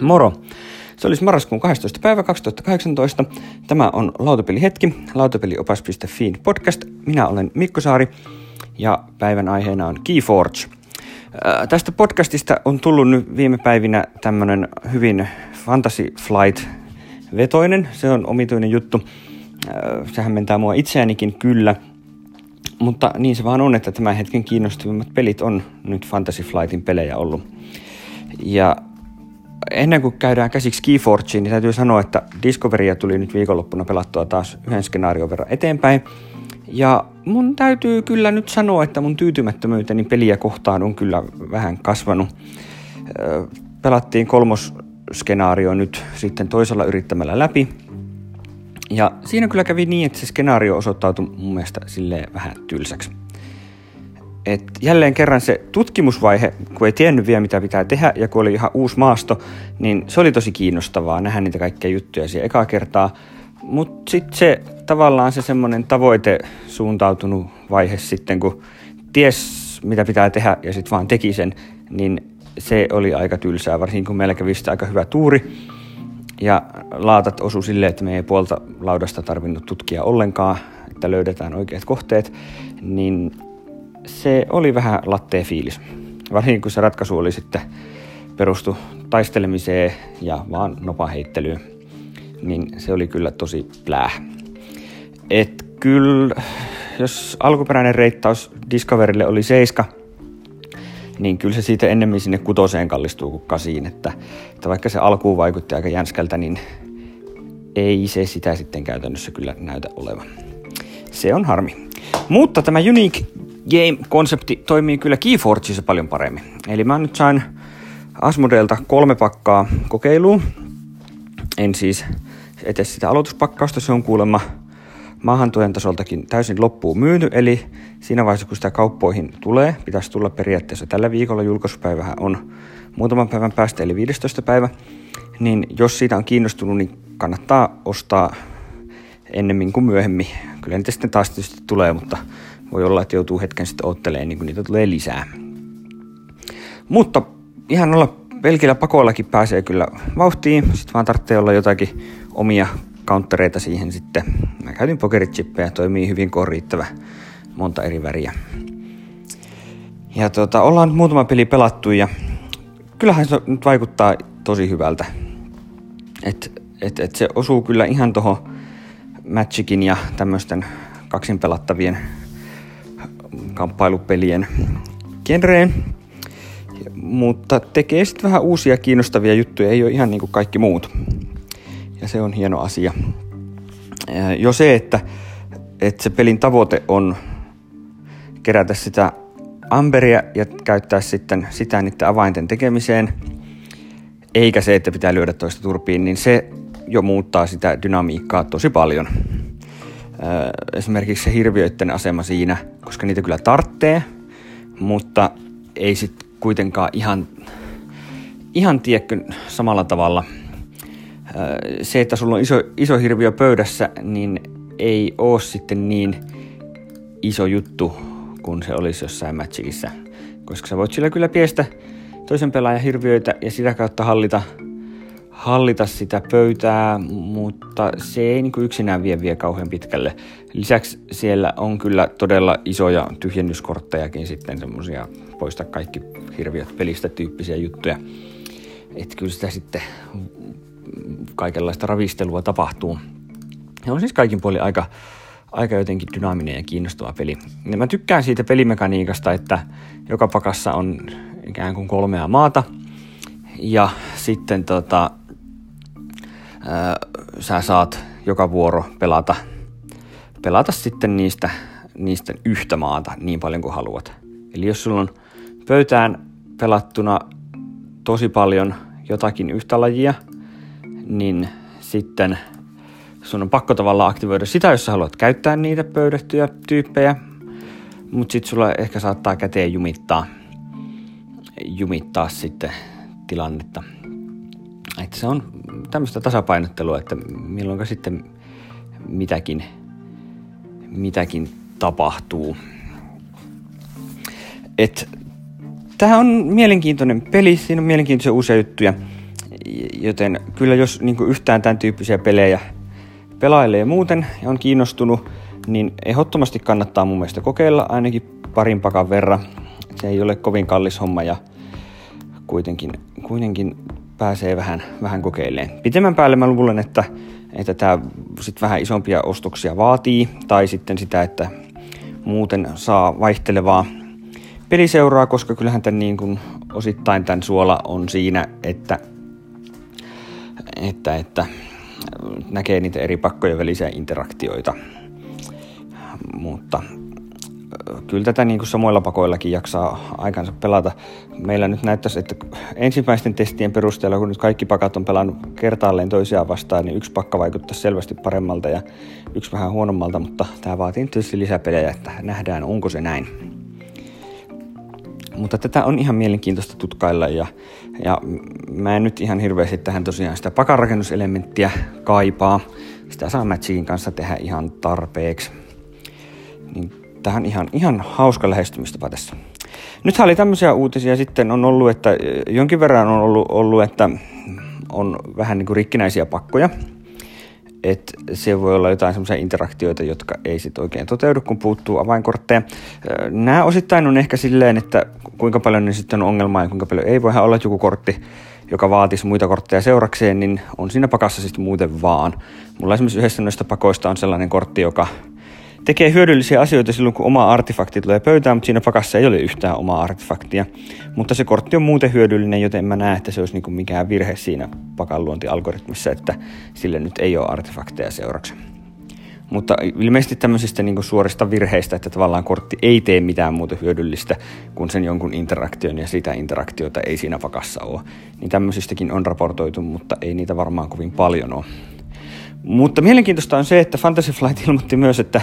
Moro! Se olisi marraskuun 12. päivä 2018. Tämä on Lautapelihetki, lautapeliopas.fi podcast. Minä olen Mikko Saari ja päivän aiheena on Keyforge. Ää, tästä podcastista on tullut nyt viime päivinä tämmönen hyvin Fantasy Flight vetoinen. Se on omituinen juttu. Ää, sehän mentää mua itseänikin kyllä. Mutta niin se vaan on, että tämän hetken kiinnostavimmat pelit on nyt Fantasy Flightin pelejä ollut. Ja ennen kuin käydään käsiksi Keyforgeen, niin täytyy sanoa, että Discoveria tuli nyt viikonloppuna pelattua taas yhden skenaarion verran eteenpäin. Ja mun täytyy kyllä nyt sanoa, että mun tyytymättömyyteni peliä kohtaan on kyllä vähän kasvanut. Pelattiin kolmos skenaario nyt sitten toisella yrittämällä läpi. Ja siinä kyllä kävi niin, että se skenaario osoittautui mun mielestä silleen vähän tylsäksi et jälleen kerran se tutkimusvaihe, kun ei tiennyt vielä mitä pitää tehdä ja kun oli ihan uusi maasto, niin se oli tosi kiinnostavaa nähdä niitä kaikkia juttuja siellä ekaa kertaa. Mutta sitten se tavallaan se semmoinen tavoite suuntautunut vaihe sitten, kun ties mitä pitää tehdä ja sitten vaan teki sen, niin se oli aika tylsää, varsinkin kun meillä kävi aika hyvä tuuri. Ja laatat osu silleen, että me ei puolta laudasta tarvinnut tutkia ollenkaan, että löydetään oikeat kohteet, niin se oli vähän latteen fiilis. Varsinkin kun se ratkaisu oli sitten perustu taistelemiseen ja vaan nopaheittelyyn, niin se oli kyllä tosi plää. Et kyllä, jos alkuperäinen reittaus Discoverille oli seiska, niin kyllä se siitä ennemmin sinne kutoseen kallistuu kuin kasiin. Että, että vaikka se alkuun vaikutti aika jänskältä, niin ei se sitä sitten käytännössä kyllä näytä olevan. Se on harmi. Mutta tämä Unique game-konsepti toimii kyllä Keyforgeissa paljon paremmin. Eli mä nyt sain Asmodelta kolme pakkaa kokeiluun. En siis etes sitä aloituspakkausta, se on kuulemma maahantuojan tasoltakin täysin loppuun myyty, eli siinä vaiheessa kun sitä kauppoihin tulee, pitäisi tulla periaatteessa tällä viikolla, julkaisupäivähän on muutaman päivän päästä, eli 15. päivä, niin jos siitä on kiinnostunut, niin kannattaa ostaa ennemmin kuin myöhemmin. Kyllä niitä sitten taas tietysti tulee, mutta voi olla, että joutuu hetken sitten ottelemaan, niin kun niitä tulee lisää. Mutta ihan olla pelkillä pakoillakin pääsee kyllä vauhtiin. Sitten vaan tarvitsee olla jotakin omia countereita siihen sitten. Mä käytin pokerichippejä, toimii hyvin, kun on riittävä monta eri väriä. Ja tota, ollaan nyt muutama peli pelattu ja kyllähän se nyt vaikuttaa tosi hyvältä. Et, et, et se osuu kyllä ihan tuohon Magicin ja tämmöisten kaksin pelattavien kamppailupelien genreen, mutta tekee sitten vähän uusia kiinnostavia juttuja, ei ole ihan niin kuin kaikki muut. Ja se on hieno asia. Jo se, että, että se pelin tavoite on kerätä sitä amberia ja käyttää sitten sitä niiden avainten tekemiseen, eikä se, että pitää lyödä toista turpiin, niin se jo muuttaa sitä dynamiikkaa tosi paljon esimerkiksi se hirviöiden asema siinä, koska niitä kyllä tarttee, mutta ei sitten kuitenkaan ihan, ihan tiedäkö samalla tavalla. Se, että sulla on iso, iso hirviö pöydässä, niin ei ole sitten niin iso juttu kuin se olisi jossain Magicissa. Koska sä voit sillä kyllä piestä toisen pelaajan hirviöitä ja sitä kautta hallita hallita sitä pöytää, mutta se ei niin yksinään vie vielä kauhean pitkälle. Lisäksi siellä on kyllä todella isoja tyhjennyskorttejakin sitten semmoisia poista kaikki hirviöt pelistä tyyppisiä juttuja. Että kyllä sitä sitten kaikenlaista ravistelua tapahtuu. Ja on siis kaikin puolin aika, aika jotenkin dynaaminen ja kiinnostava peli. Ja mä tykkään siitä pelimekaniikasta, että joka pakassa on ikään kuin kolmea maata. Ja sitten tota, sä saat joka vuoro pelata, pelata sitten niistä, niistä yhtä maata niin paljon kuin haluat. Eli jos sulla on pöytään pelattuna tosi paljon jotakin yhtä lajia, niin sitten sun on pakko tavallaan aktivoida sitä, jos sä haluat käyttää niitä pöydättyjä tyyppejä, mutta sitten sulla ehkä saattaa käteen jumittaa, jumittaa sitten tilannetta. Että se on tämmöistä tasapainottelua, että milloin sitten mitäkin, mitäkin tapahtuu. Et, tämä on mielenkiintoinen peli, siinä on mielenkiintoisia uusia juttuja. Joten kyllä jos niin yhtään tämän tyyppisiä pelejä pelailee muuten ja on kiinnostunut, niin ehdottomasti kannattaa mun mielestä kokeilla ainakin parin pakan verran. Se ei ole kovin kallis homma ja kuitenkin, kuitenkin pääsee vähän, vähän kokeilemaan. Pitemmän päälle mä luulen, että, että tämä sit vähän isompia ostoksia vaatii, tai sitten sitä, että muuten saa vaihtelevaa peliseuraa, koska kyllähän tämän niin kuin osittain tämän suola on siinä, että, että, että näkee niitä eri pakkojen välisiä interaktioita. Mutta kyllä tätä niin kuin samoilla pakoillakin jaksaa aikansa pelata. Meillä nyt näyttäisi, että ensimmäisten testien perusteella, kun nyt kaikki pakat on pelannut kertaalleen toisiaan vastaan, niin yksi pakka vaikuttaa selvästi paremmalta ja yksi vähän huonommalta, mutta tämä vaatii tietysti lisäpelejä, että nähdään, onko se näin. Mutta tätä on ihan mielenkiintoista tutkailla ja, ja mä en nyt ihan hirveästi tähän tosiaan sitä pakarakennuselementtiä kaipaa. Sitä saa Matchiin kanssa tehdä ihan tarpeeksi. Niin tähän ihan, ihan hauska lähestymistapa tässä. Nythän oli tämmöisiä uutisia sitten on ollut, että jonkin verran on ollut, ollut että on vähän niin kuin rikkinäisiä pakkoja. Että se voi olla jotain semmoisia interaktioita, jotka ei sitten oikein toteudu, kun puuttuu avainkortteja. Nämä osittain on ehkä silleen, että kuinka paljon ne sitten on ongelmaa ja kuinka paljon ei. Voihan olla, joku kortti, joka vaatisi muita kortteja seurakseen, niin on siinä pakassa sitten muuten vaan. Mulla esimerkiksi yhdessä noista pakoista on sellainen kortti, joka tekee hyödyllisiä asioita silloin, kun oma artefakti tulee pöytään, mutta siinä pakassa ei ole yhtään omaa artefaktia. Mutta se kortti on muuten hyödyllinen, joten mä näe, että se olisi niin mikään virhe siinä pakan luontialgoritmissa, että sille nyt ei ole artefakteja seuraksi. Mutta ilmeisesti tämmöisistä niin suorista virheistä, että tavallaan kortti ei tee mitään muuta hyödyllistä kuin sen jonkun interaktion ja sitä interaktiota ei siinä pakassa ole. Niin tämmöisistäkin on raportoitu, mutta ei niitä varmaan kovin paljon ole. Mutta mielenkiintoista on se, että Fantasy Flight ilmoitti myös, että,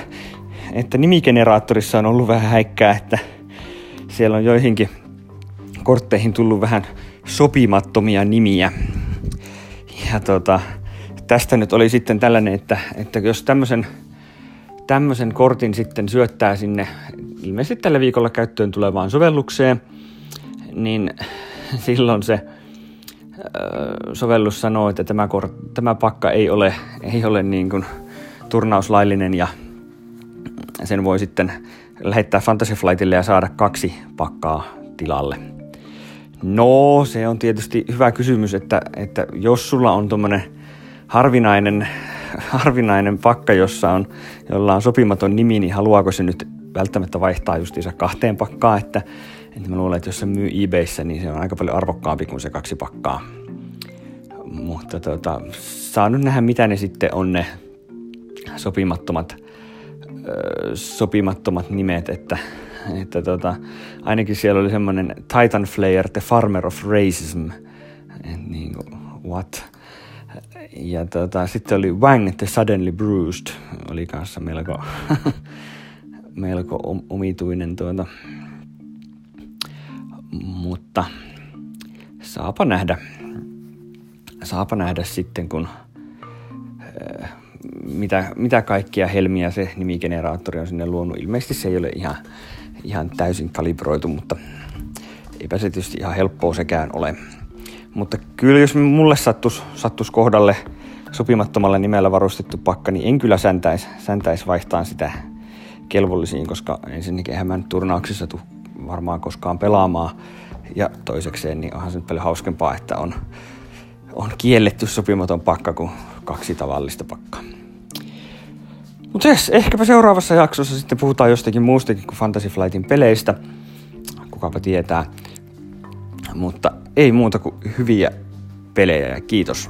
että nimigeneraattorissa on ollut vähän häikkää, että siellä on joihinkin kortteihin tullut vähän sopimattomia nimiä. Ja tota, tästä nyt oli sitten tällainen, että, että jos tämmöisen, tämmöisen kortin sitten syöttää sinne ilmeisesti tällä viikolla käyttöön tulevaan sovellukseen, niin silloin se sovellus sanoo, että tämä, kor- tämä pakka ei ole, ei ole niin kuin turnauslaillinen ja sen voi sitten lähettää Fantasy Flightille ja saada kaksi pakkaa tilalle. No, se on tietysti hyvä kysymys, että, että jos sulla on tuommoinen harvinainen, harvinainen pakka, jossa on, jolla on sopimaton nimi, niin haluaako se nyt välttämättä vaihtaa justiinsa kahteen pakkaan, että, että mä luulen, että jos se myy eBayssä, niin se on aika paljon arvokkaampi kuin se kaksi pakkaa. Mutta tota, saa nyt nähdä, mitä ne sitten on ne sopimattomat, ö, sopimattomat nimet, että, että tota, ainakin siellä oli semmoinen Titan Flayer, The Farmer of Racism. Et niin kuin, what? Ja tota, sitten oli Wang, The Suddenly Bruised, oli kanssa melko, melko omituinen tuota. Mutta saapa nähdä, saapa nähdä sitten, kun äh, mitä, mitä kaikkia helmiä se nimigeneraattori on sinne luonut. Ilmeisesti se ei ole ihan, ihan täysin kalibroitu, mutta eipä se tietysti ihan helppoa sekään ole. Mutta kyllä jos mulle sattus, sattus kohdalle sopimattomalla nimellä varustettu pakka, niin en kyllä säntäisi säntäis vaihtaa sitä kelvollisiin, koska ensinnäkin eihän mä nyt turnauksissa tule varmaan koskaan pelaamaan. Ja toisekseen niin onhan se nyt paljon hauskempaa, että on, on kielletty sopimaton pakka kuin kaksi tavallista pakkaa. Mutta yes, ehkäpä seuraavassa jaksossa sitten puhutaan jostakin muustakin kuin Fantasy Flightin peleistä. Kukapa tietää. Mutta ei muuta kuin hyviä pelejä ja kiitos.